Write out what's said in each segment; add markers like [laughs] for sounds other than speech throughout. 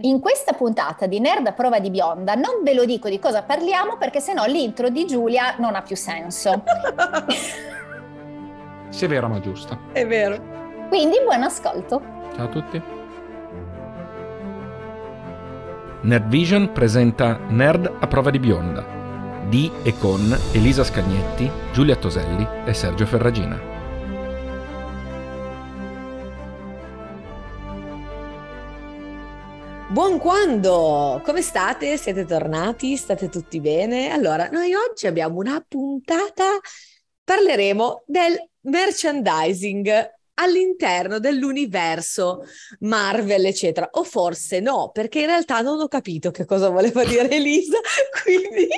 In questa puntata di Nerd a prova di bionda non ve lo dico di cosa parliamo perché sennò l'intro di Giulia non ha più senso. [laughs] Severa ma giusta. È vero. Quindi buon ascolto. Ciao a tutti. Nerd Vision presenta Nerd a prova di bionda di e con Elisa Scagnetti, Giulia Toselli e Sergio Ferragina. Buon quando! Come state? Siete tornati? State tutti bene? Allora, noi oggi abbiamo una puntata, parleremo del merchandising all'interno dell'universo Marvel, eccetera. O forse no, perché in realtà non ho capito che cosa voleva dire Elisa, [laughs] quindi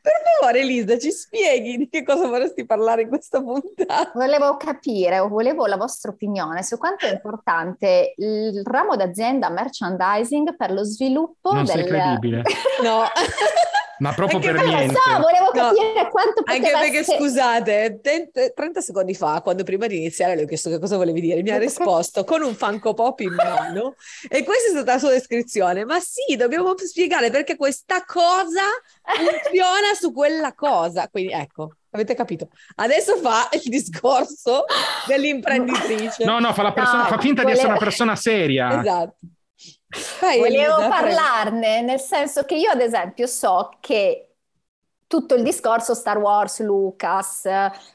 per favore, Elisa, ci spieghi di che cosa vorresti parlare in questa puntata? Volevo capire, o volevo la vostra opinione su quanto è importante il ramo d'azienda merchandising per lo sviluppo non del... sei credibile. no. [laughs] [laughs] Ma proprio Anche per Non lo niente. so, volevo No, capire quanto Anche perché, essere... scusate, te- 30 secondi fa, quando prima di iniziare le ho chiesto che cosa volevi dire, mi ha risposto con un Funko Pop in mano e questa è stata la sua descrizione. Ma sì, dobbiamo spiegare perché questa cosa funziona su quella cosa. Quindi ecco, avete capito. Adesso fa il discorso dell'imprenditrice. No, no, fa, la persona, No, fa finta di volevo- essere una persona seria. Esatto. Vai, Volevo Elisa, prego. parlarne, nel senso che io ad esempio so che tutto il discorso Star Wars, Lucas,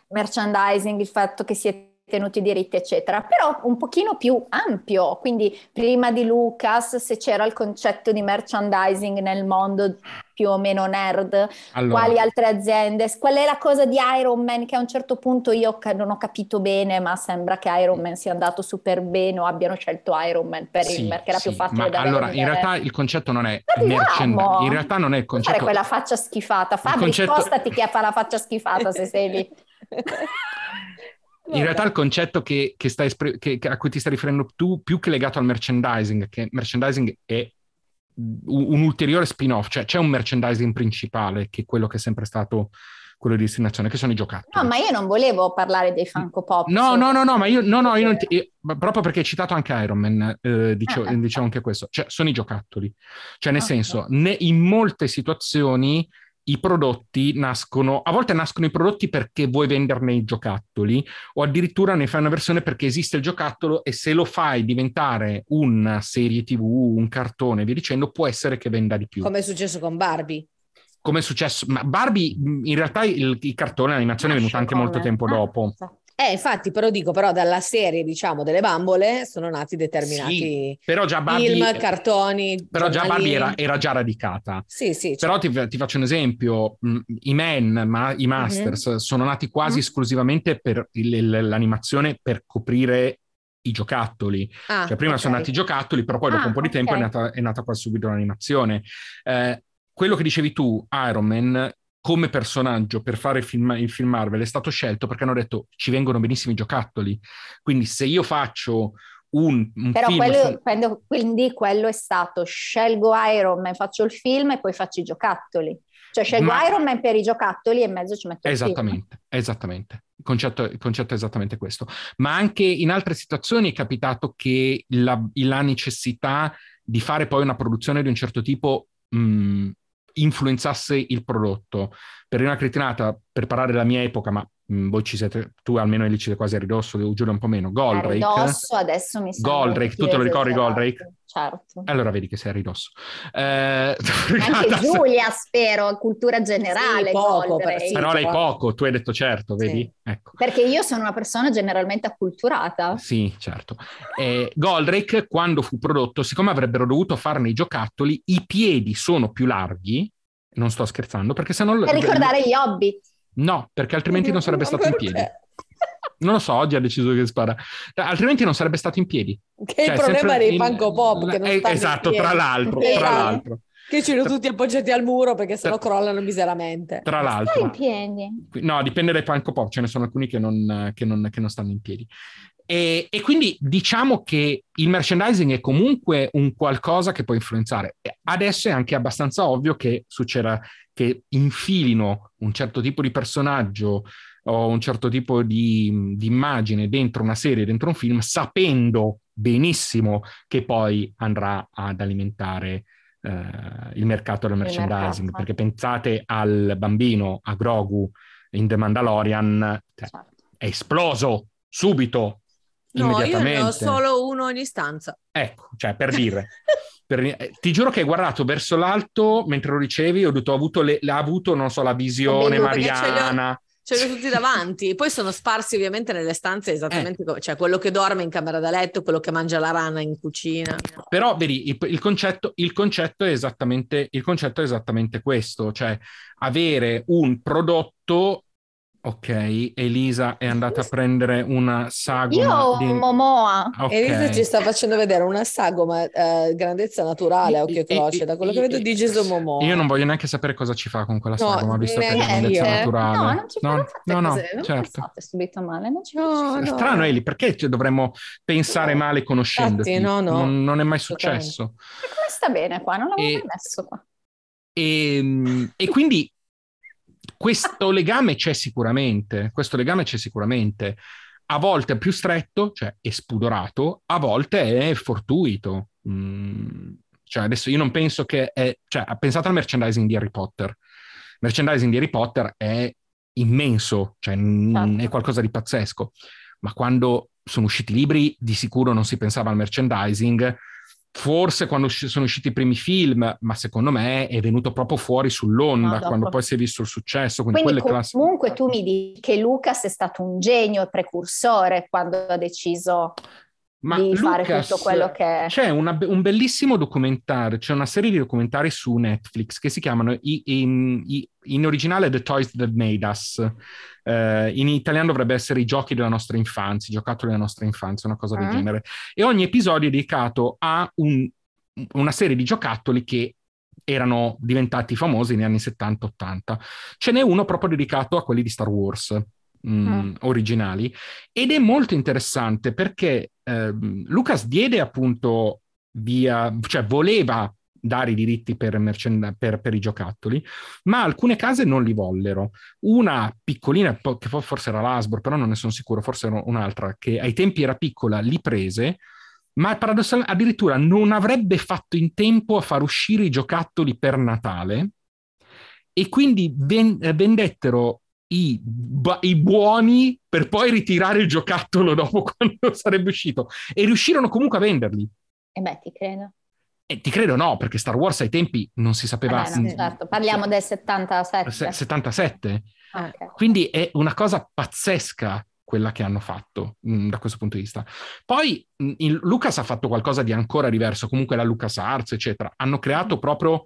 merchandising, il fatto che si è tenuti diritti, eccetera, però un pochino più ampio, quindi prima di Lucas, se c'era il concetto di merchandising nel mondo più o meno nerd, Allora, quali altre aziende, qual è la cosa di Iron Man che a un certo punto io non ho capito bene, ma sembra che Iron Man sia andato super bene o abbiano scelto Iron Man per sì, il, perché era più sì, facile ma da allora, in vendere. realtà il concetto non è merchandising, in realtà non è il Non fare concetto... quella faccia schifata, Fabri, concetto- spostati che fa la faccia schifata se sei lì. [laughs] In realtà il concetto che, che espre- che- a cui ti stai riferendo tu, più che legato al merchandising, che merchandising è un, un ulteriore spin-off, cioè c'è un merchandising principale che è quello che è sempre stato quello di destinazione, che sono i giocattoli. No, ma io non volevo parlare dei Funko Pop. No, no, no, no, ma io, no, no, io non ti- io- proprio perché hai citato anche Iron Man, eh, dicevo, Ah, ecco. dicevo anche questo, cioè sono i giocattoli, cioè nel Ok. senso, ne- in molte situazioni i prodotti nascono, a volte nascono i prodotti perché vuoi venderne i giocattoli o addirittura ne fai una versione perché esiste il giocattolo e se lo fai diventare una serie tv, un cartone via dicendo, può essere che venda di più. Come è successo con Barbie. Come è successo? Ma Barbie, in realtà il, il cartone, l'animazione è venuta anche molto tempo Ah, dopo. Eh, infatti, però dico, però dalla serie, diciamo, delle bambole sono nati determinati Sì, però già Barbie, film, cartoni, però già Barbie era, era già radicata. Sì, sì, Però ti, ti faccio un esempio, mh, i Men, ma, i Masters, sono nati quasi Mhm. esclusivamente per il- l'animazione per coprire i giocattoli. Ah, Cioè prima ok. sono nati i giocattoli, però poi dopo Ah, un po' di tempo ok. è nata, è nata quasi subito l'animazione. Eh, quello che dicevi tu, Iron Man, come personaggio per fare il film, il film Marvel è stato scelto perché hanno detto ci vengono benissimo i giocattoli. Quindi se io faccio un, un Però film... quello, quando- quindi quello è stato scelgo Iron Man, faccio il film e poi faccio i giocattoli. Cioè scelgo Ma- Iron Man per i giocattoli e in mezzo ci metto il film. Esattamente, esattamente. Il concetto, il concetto è esattamente questo. Ma anche in altre situazioni è capitato che la, la necessità di fare poi una produzione di un certo tipo mh, influenzasse il prodotto. Per una cretinata, per parlare della mia epoca, ma mh, voi ci siete, tu almeno lì ci sei quasi a ridosso, Giulio un po' meno, A Goldrake. ridosso adesso mi sembra Goldrake, tu te lo ricordi. Goldrake? Certo. Allora vedi che sei a ridosso. Eh, [laughs] Anche Giulia, spero, cultura generale. Sì, poco, per- sì. Però lei poco, tu hai detto certo, vedi? Sì. Ecco. Perché io sono una persona generalmente acculturata. Sì, certo. Eh, Goldrake, quando fu prodotto, siccome avrebbero dovuto farne i giocattoli, i piedi sono più larghi, non sto scherzando, perché se no... Per ricordare gli Hobbit. No, perché altrimenti non sarebbe stato in piedi. Non lo so, oggi ha deciso che spara. Altrimenti non sarebbe stato in piedi. Che è Cioè, il problema dei in- Funko Pop che non Eh, in Esatto, tra l'altro, tra Esatto. l'altro. Che ce li ho tutti appoggiati al muro perché sennò Tra- crollano miseramente. Tra Stai in l'altro. piedi. No, dipende dai Funko Pop, ce ne sono alcuni che non, che non- che non stanno in piedi. E, e quindi diciamo che il merchandising è comunque un qualcosa che può influenzare. Adesso è anche abbastanza ovvio che succeda che infilino un certo tipo di personaggio o un certo tipo di, di immagine dentro una serie, dentro un film, sapendo benissimo che poi andrà ad alimentare eh, il mercato del merchandising, mercato. perché pensate al bambino, a Grogu in The Mandalorian, cioè, certo. è esploso subito, No, io ne ho solo uno ogni stanza. Ecco, cioè per dire. [laughs] per, eh, ti giuro che hai guardato verso l'alto mentre lo ricevi, ho detto, ho avuto, le, ha avuto, non so, la visione mariana. Ce li ho tutti davanti, poi sono sparsi ovviamente nelle stanze esattamente eh. come, cioè quello che dorme in camera da letto, quello che mangia la rana in cucina. Però vedi, il, il, concetto, il, concetto, è esattamente, il concetto è esattamente questo, cioè avere un prodotto Ok, Elisa è andata a prendere una sagoma. Io ho di... Momoa. Okay. Elisa ci sta facendo vedere una sagoma eh, grandezza naturale a occhio e croce, da quello che vedo di Gesù Momoa. Io non voglio neanche sapere cosa ci fa con quella no, sagoma, visto che è grandezza naturale. No, non ci no, no, no, cose, certo. subito male, non ci no, no. Strano, Eli, perché dovremmo pensare no. male conoscendoti? Infatti, no, no. Non, non, è mai successo. E come sta bene qua? Non l'avevo e... mai messo qua. E, ehm, e quindi questo legame c'è sicuramente, questo legame c'è sicuramente. A volte è più stretto, cioè è spudorato, a volte è fortuito. Mm, cioè adesso io non penso che è... Cioè, pensate al merchandising di Harry Potter. Il merchandising di Harry Potter è immenso, cioè certo. è qualcosa di pazzesco. Ma quando sono usciti i libri, di sicuro non si pensava al merchandising forse quando sono usciti i primi film, ma secondo me è venuto proprio fuori sull'onda no, quando poi si è visto il successo. Quindi, quindi comunque class- tu mi dici che Lucas è stato un genio e precursore quando ha deciso ma di Lucas, fare tutto quello che... C'è una, un bellissimo documentario, c'è una serie di documentari su Netflix che si chiamano i, i, i, in originale The Toys That Made Us, uh, in italiano dovrebbe essere i giochi della nostra infanzia, i giocattoli della nostra infanzia, una cosa del mm. genere. E ogni episodio è dedicato a un, una serie di giocattoli che erano diventati famosi negli anni 70-80. Ce n'è uno proprio dedicato a quelli di Star Wars mh, mm. originali ed è molto interessante perché eh, Lucas diede appunto via, cioè voleva dare i diritti per, mercend- per, per, i giocattoli, ma alcune case non li vollero. Una piccolina, che forse era l'Asbro, però non ne sono sicuro, forse era un'altra, che ai tempi era piccola, li prese, ma paradossalmente addirittura non avrebbe fatto in tempo a far uscire i giocattoli per Natale e quindi ven- vendettero i, i, buoni per poi ritirare il giocattolo dopo [laughs] quando sarebbe uscito e riuscirono comunque a venderli. E beh, ti credo. E ti credo no, perché Star Wars ai tempi non si sapeva... Eh beh, no, certo, parliamo del 77. 77. Ah, okay. Quindi è una cosa pazzesca quella che hanno fatto mh, mm, da questo punto di vista. Poi mh, mm, Lucas ha fatto qualcosa di ancora diverso, comunque la Lucas Arts, eccetera. Hanno creato proprio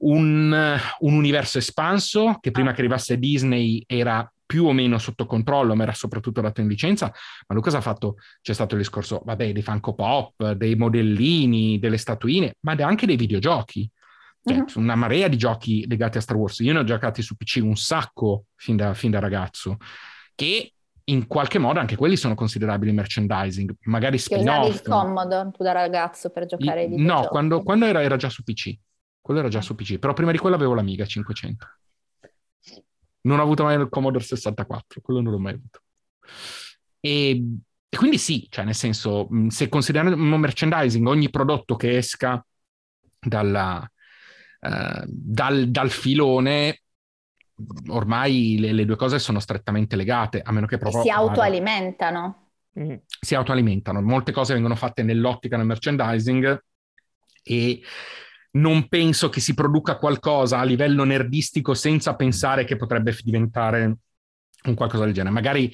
un, un universo espanso che prima ah. che arrivasse Disney era più o meno sotto controllo, ma era soprattutto dato in licenza. Ma Lucas ha fatto, c'è stato il discorso, vabbè, dei Funko Pop, dei modellini, delle statuine, ma anche dei videogiochi. Cioè, uh-huh. Una marea di giochi legati a Star Wars. Io ne ho giocati su PC un sacco fin da, fin da ragazzo, che in qualche modo anche quelli sono considerabili merchandising, magari spin-off. Usavi il Commodore tu da ragazzo per giocare ai videogiochi? No, quando, quando era, era, già su PC. Quello era già su PC, però prima di quello avevo l'Amiga 500. Non ho avuto mai il Commodore 64, quello non l'ho mai avuto. E, e quindi sì, cioè nel senso, se consideriamo merchandising ogni prodotto che esca dalla, uh, dal, dal, filone, ormai le, le, due cose sono strettamente legate, a meno che proprio... si autoalimentano. Mm. Si autoalimentano. Molte cose vengono fatte nell'ottica del merchandising e non penso che si produca qualcosa a livello nerdistico senza pensare che potrebbe diventare un qualcosa del genere. Magari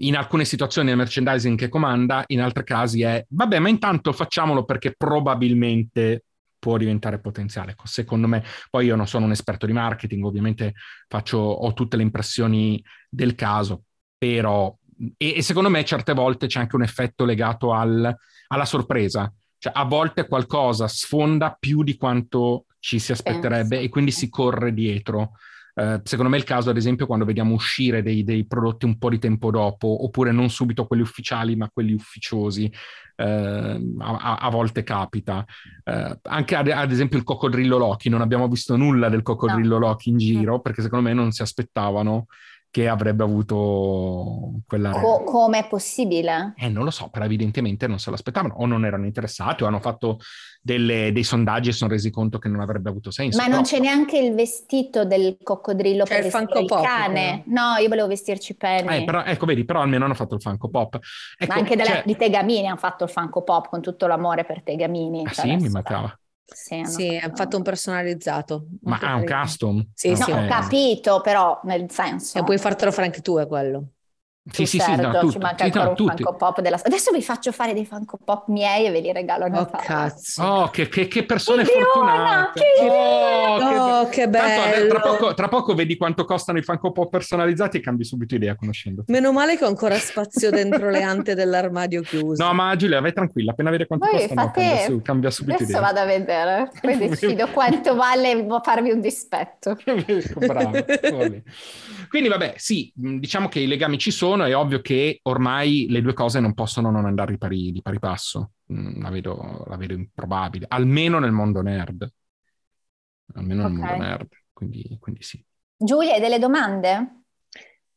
in alcune situazioni è merchandising che comanda, in altri casi è vabbè, ma intanto facciamolo perché probabilmente può diventare potenziale. Secondo me, poi io non sono un esperto di marketing, ovviamente faccio, ho tutte le impressioni del caso, però e, e secondo me certe volte c'è anche un effetto legato al, alla sorpresa. Cioè, a volte qualcosa sfonda più di quanto ci si aspetterebbe Penso. e quindi si corre dietro. Uh, secondo me è il caso, ad esempio, quando vediamo uscire dei, dei, prodotti un po' di tempo dopo, oppure non subito quelli ufficiali, ma quelli ufficiosi, uh, a, a, volte capita. Uh, anche ad, ad, esempio il coccodrillo Loki, non abbiamo visto nulla del coccodrillo no. Loki in giro, perché secondo me non si aspettavano che avrebbe avuto quella... Co- come è possibile? Eh, non lo so, però evidentemente non se l'aspettavano o non erano interessati o hanno fatto delle, dei sondaggi e sono resi conto che non avrebbe avuto senso. Ma però... non c'è neanche il vestito del coccodrillo C'è per il vestire il Pop, cane. No, io volevo vestirci Penny. Eh, però, ecco, vedi, però almeno hanno fatto il Funko Pop. Ecco, Ma anche della- cioè- di Tegamini hanno fatto il Funko Pop con tutto l'amore per Tegamini. Ah, cioè sì, mi mancava. Sì, hanno Sì, hanno fatto un personalizzato. Ma ha un custom? Sì, sì, No, ho capito, però nel senso... E puoi fartelo frank tu, è quello. Sì, sì, sì, certo, no, tutti, ci manca sì, no, ancora un tutti. Funko Pop della... Adesso vi faccio fare dei Funko Pop miei e ve li regalo a Oh, Natale. cazzo. Oh, che, che- che persone Che leona, fortunate! che Oh, che- Oh, che Tanto, eh, bello. tra, poco, tra poco vedi quanto costano i Funko Pop personalizzati e cambi subito idea conoscendo. Meno male che ho ancora spazio dentro le ante dell'armadio chiuso. No, ma Giulia, vai tranquilla, appena vedi quanto Voi costano, fate- cambia, su- cambia subito Adesso idea. vado a vedere, poi decido [laughs] quanto vale farvi un dispetto. Bravo. [laughs] Quindi vabbè, sì, mh, diciamo che i legami ci sono, è ovvio che ormai le due cose non possono non andare di pari, di pari passo, Mm, la vedo, la vedo improbabile, almeno nel mondo nerd, almeno nel Ok. mondo nerd, quindi, quindi sì. Giulia, hai delle domande?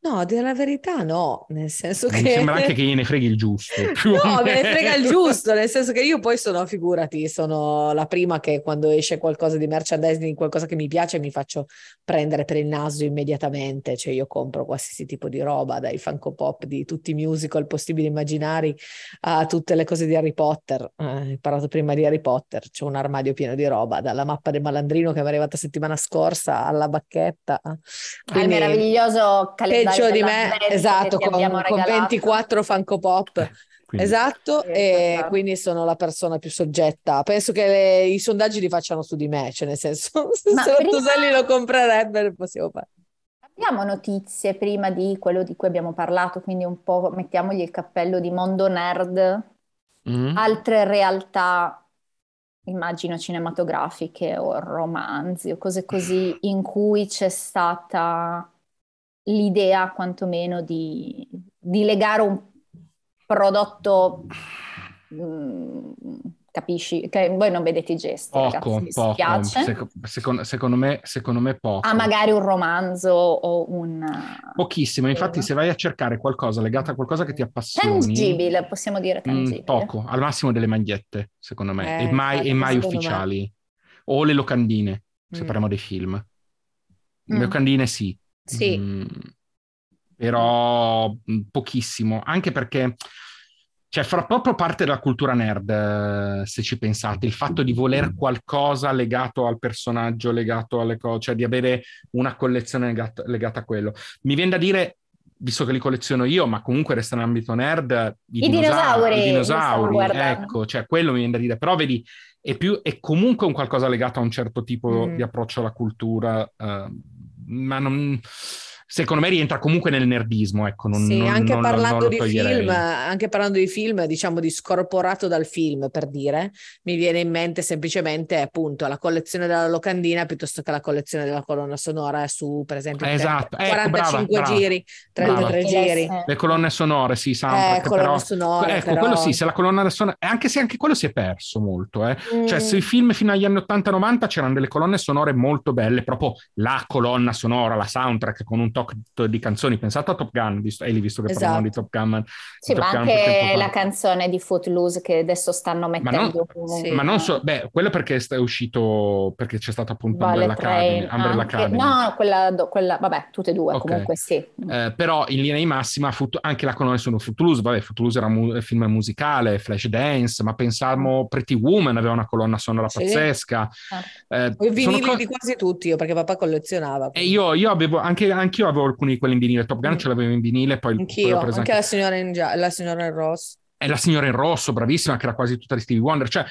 No, a dire la verità no, nel senso Mi che... sembra anche che [laughs] gliene freghi il giusto. No, me ne frega il giusto, nel senso che io poi sono, figurati, sono la prima che quando esce qualcosa di merchandising, qualcosa che mi piace, mi faccio prendere per il naso immediatamente, cioè io compro qualsiasi tipo di roba, dai Funko Pop di tutti i musical possibili immaginari a tutte le cose di Harry Potter. Eh, hai parlato prima di Harry Potter, c'è un armadio pieno di roba, dalla mappa del malandrino che mi è arrivata settimana scorsa alla bacchetta. Al Quindi- meraviglioso calendario peggio di me, esatto, con, con regalato. 24 Funko Pop. Quindi- Esatto, Sì, e esatto. quindi sono la persona più soggetta. Penso che le- i sondaggi li facciano su di me, cioè nel senso, [laughs] se Ma Rottuselli prima- lo comprerebbe, possiamo fare. Abbiamo notizie prima di quello di cui abbiamo parlato, quindi un po' mettiamogli il cappello di mondo nerd, Mm? altre realtà, immagino cinematografiche o romanzi o cose così, in cui c'è stata l'idea quantomeno di, di legare un prodotto, mm, capisci? Che voi non vedete i gesti, Poco, ragazzi, poco. spiace. Seco- secondo, secondo me, secondo me poco. Ah, magari un romanzo o un... Pochissimo, infatti Credo. se vai a cercare qualcosa legato a qualcosa che ti appassioni, Tangibile, possiamo dire mm, tangibile. poco, al massimo delle magliette, secondo me, Eh, e mai, infatti, e mai secondo me. ufficiali. O le locandine, se Mm. parliamo dei film. Le Mm. locandine sì, Sì, Mm, però mm, pochissimo, anche perché cioè, fa proprio parte della cultura nerd, eh, se ci pensate, il fatto di voler qualcosa legato al personaggio, legato alle cose, cioè di avere una collezione legat- legata a quello. Mi viene da dire, visto che li colleziono io, ma comunque resta in ambito nerd, i, I dinosauri, i dinosauri, ecco, cioè quello mi viene da dire, però vedi, è, più, è comunque un qualcosa legato a un certo tipo Mm. di approccio alla cultura, eh, ma non, secondo me rientra comunque nel nerdismo, ecco, non, sì, non- anche non- non parlando toglierei. film, anche parlando di film, diciamo di scorporato dal film, per dire, mi viene in mente semplicemente appunto la collezione della locandina piuttosto che la collezione della colonna sonora su, per esempio, Esatto, ecco, 45 brava, giri, 33 Brava. giri. Eh, Le colonne sonore, sì, soundtrack, Eh, colonne però... sonore, ecco, però- quello sì, se la colonna sonora... Anche se anche quello si è perso molto, eh. Cioè, Mm. sui film fino agli anni 80-90 c'erano delle colonne sonore molto belle, proprio la colonna sonora, la soundtrack con un tocco di canzoni. Pensate a Top Gun, visto, hai visto che parlavamo di Esatto. Top Gun. Sì, di Top ma Gun anche la canzone di Footloose che adesso stanno mettendo Sì. Ma non so, beh, quello perché è uscito, perché c'è stato appunto Ballet Umbrella Academy. Umbrella anche- Academy. No, quella, quella- vabbè, tutte e due, Ok. comunque sì. Eh, però in linea di massima Foot- anche la colonna sonora Footloose, vabbè, Footloose era un mu- film musicale, Flashdance, ma pensammo Pretty Woman aveva una colonna sonora Sì. pazzesca. Eh, Ho i vinili co- di quasi tutti io, perché papà collezionava. E io, io avevo anche anch'io avevo alcuni di quelli in vinile. Top Gun Mm. ce l'avevo in vinile, poi poi Anch'io, preso anche la signora in, gia- la signora in rosso. E la signora in rosso, bravissima, che era quasi tutta di Stevie Wonder. Cioè,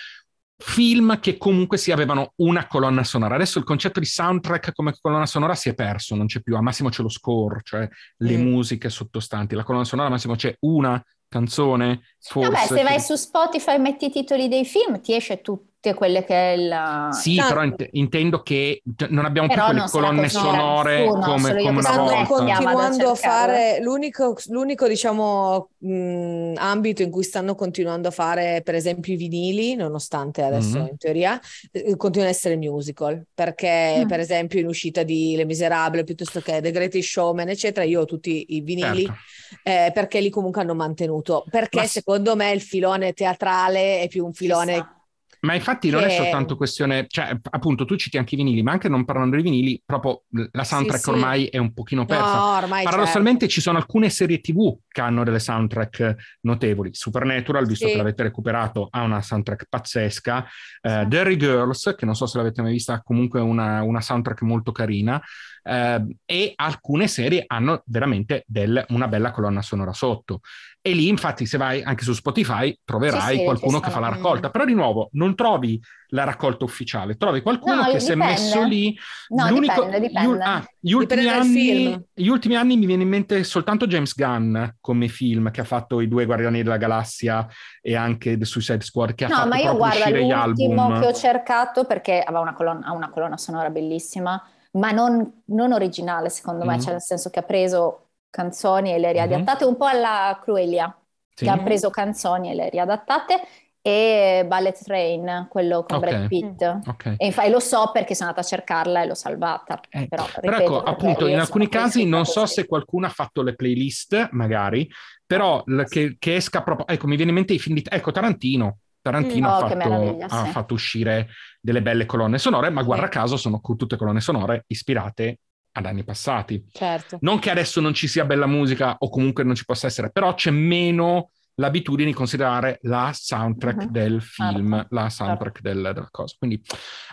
film che comunque sì avevano una colonna sonora. Adesso il concetto di soundtrack come colonna sonora si è perso, non c'è più. Al massimo c'è lo score, cioè le Mm. musiche sottostanti. La colonna sonora al massimo c'è una canzone, forse. Vabbè, se vai su Spotify e metti i titoli dei film, ti esce tu- tutte quelle che è il... Sì, No. però int- intendo che t- non abbiamo più quelle la colonne sonore nessuno, come, come una volta. continuando a fare l'unico, l'unico, diciamo mh, ambito in cui stanno continuando a fare per esempio i vinili, nonostante adesso Mhm. in teoria eh, continua a essere musical, perché Mm. per esempio in uscita di Le Miserabili piuttosto che The Greatest Showman, eccetera, io ho tutti i vinili Certo. eh, perché li comunque hanno mantenuto, perché Ma secondo me il filone teatrale è più un filone. Ma infatti non è che- soltanto questione, cioè appunto tu citi anche i vinili, ma anche non parlando di vinili, proprio la soundtrack Sì, sì. ormai è un pochino persa. No, ormai Paradossalmente ci sono alcune serie TV che hanno delle soundtrack notevoli. Supernatural, visto Sì. che l'avete recuperato, ha una soundtrack pazzesca. Sì. Derry Girls, che non so se l'avete mai vista, comunque una, una soundtrack molto carina. Eh, e alcune serie hanno veramente del- una bella colonna sonora sotto. E lì, infatti, se vai anche su Spotify, troverai Sì, sì, qualcuno che fa la raccolta. Però, di nuovo, non trovi la raccolta ufficiale, trovi qualcuno No, che si è messo lì. No, L'unico- dipende, gli, dipende. ah, gli ultimi anni, gli ultimi anni mi viene in mente soltanto James Gunn come film che ha fatto i due Guardiani della Galassia e anche The Suicide Squad che ha No, fatto ma io proprio guarda, uscire gli l'ultimo album. che ho cercato perché aveva una colonna, ha una colonna sonora bellissima, ma non, non originale secondo me, Mhm. cioè nel senso che ha preso canzoni e le Mhm. riadattate un po' alla Cruelia, Sì. che ha preso canzoni e le riadattate, e Ballet Train, quello con Ok. Brad Pitt. Ok. E infatti lo so perché sono andata a cercarla e l'ho salvata. Eh, Però, Però ripeto, ecco, perché appunto, in alcuni casi non so così. se qualcuno ha fatto le playlist, magari, però l- che, che esca proprio... Ecco, mi viene in mente i film di... Ecco, Tarantino. Tarantino Mm. ha, Oh, fatto, ha sì. fatto uscire delle belle colonne sonore, ma guarda caso sono tutte colonne sonore ispirate ad anni passati. certo. Non che adesso non ci sia bella musica o comunque non ci possa essere, però c'è meno l'abitudine di considerare la soundtrack Mhm. del film, Certo, la soundtrack del- della cosa. Quindi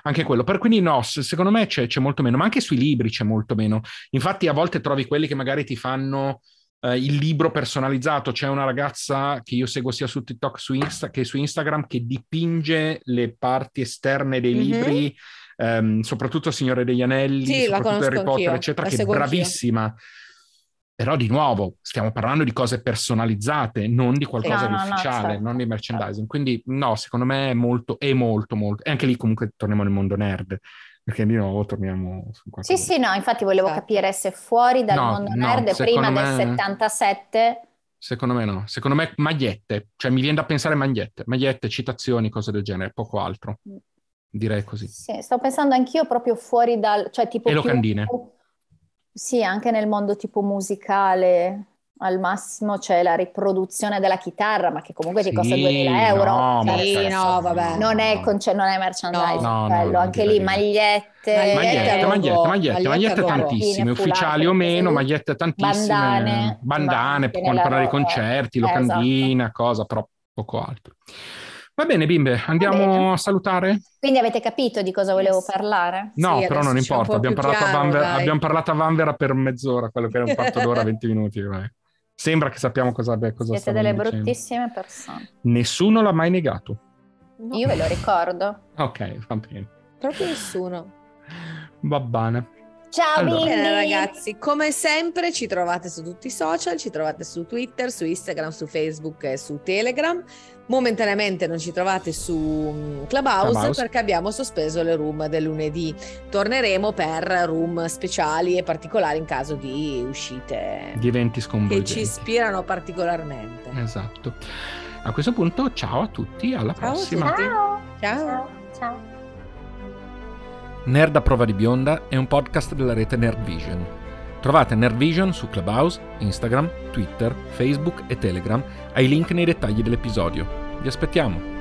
anche quello. Per quindi no, se- secondo me c'è, c'è molto meno, ma anche sui libri c'è molto meno. Infatti a volte trovi quelli che magari ti fanno eh, il libro personalizzato. C'è una ragazza che io seguo sia su TikTok su Insta- che su Instagram che dipinge le parti esterne dei Mhm. libri. Ehm, soprattutto Signore degli Anelli, Sì, soprattutto Harry Potter, anch'io, eccetera, la che è seguo anch'io. bravissima. Però di nuovo stiamo parlando di cose personalizzate, non di qualcosa No, di no, no, ufficiale, certo. non di merchandising. Quindi no, secondo me è molto, è molto, molto. E anche lì comunque torniamo nel mondo nerd, perché di nuovo torniamo su qualcosa. Sì, sì, no, infatti volevo Esatto. capire se fuori dal No, mondo no, nerd, prima secondo del me- 77, Secondo me no, secondo me magliette, cioè mi viene da pensare magliette, magliette, citazioni, cose del genere, poco altro. Direi così. sì, sto pensando anch'io proprio fuori dal, cioè tipo E più- locandine. Sì, anche nel mondo tipo musicale, al massimo c'è la riproduzione della chitarra, ma che comunque ti costa Sì, 2000 euro. no, Cioè, Sì, no, vabbè. non è, conce- non è merchandising, No, no, quello. no, anche lì magliette, Magliette, Magliette, magliette, magliette, magliette, tantissime, ufficiali o meno, magliette tantissime, Bandane, bandane, nella parlare di ro- concerti, eh, locandina, cosa, però poco altro. Va bene, bimbe, andiamo bene. a salutare? Quindi avete capito di cosa volevo parlare? No, Sì, però non importa, po' abbiamo parlato, a chiaro, Vanvera, dai. abbiamo parlato a Vanvera per mezz'ora, quello che era un quarto d'ora, 20 [laughs] minuti. vai. Sembra che sappiamo cosa, cosa Siete delle dicendo. bruttissime persone. Nessuno l'ha mai negato. No, Io ve lo ricordo. Ok, va bene. proprio nessuno. Va bene. Ciao Allora. bimbi! Bene ragazzi, come sempre ci trovate su tutti i social, ci trovate su Twitter, su Instagram, su Facebook e su Telegram. Momentaneamente non ci trovate su mm, Clubhouse, Clubhouse. perché abbiamo sospeso le room del lunedì. Torneremo per room speciali e particolari in caso di uscite Di eventi che sconvolgenti. ci ispirano particolarmente. Esatto. A questo punto, ciao a tutti, alla Ciao prossima. tutti. Ciao. Ciao! Ciao! Nerd a prova di bionda è un podcast della rete Nerd Vision. Trovate Nerd Vision su Clubhouse, Instagram, Twitter, Facebook e Telegram ai link nei dettagli dell'episodio. Vi aspettiamo!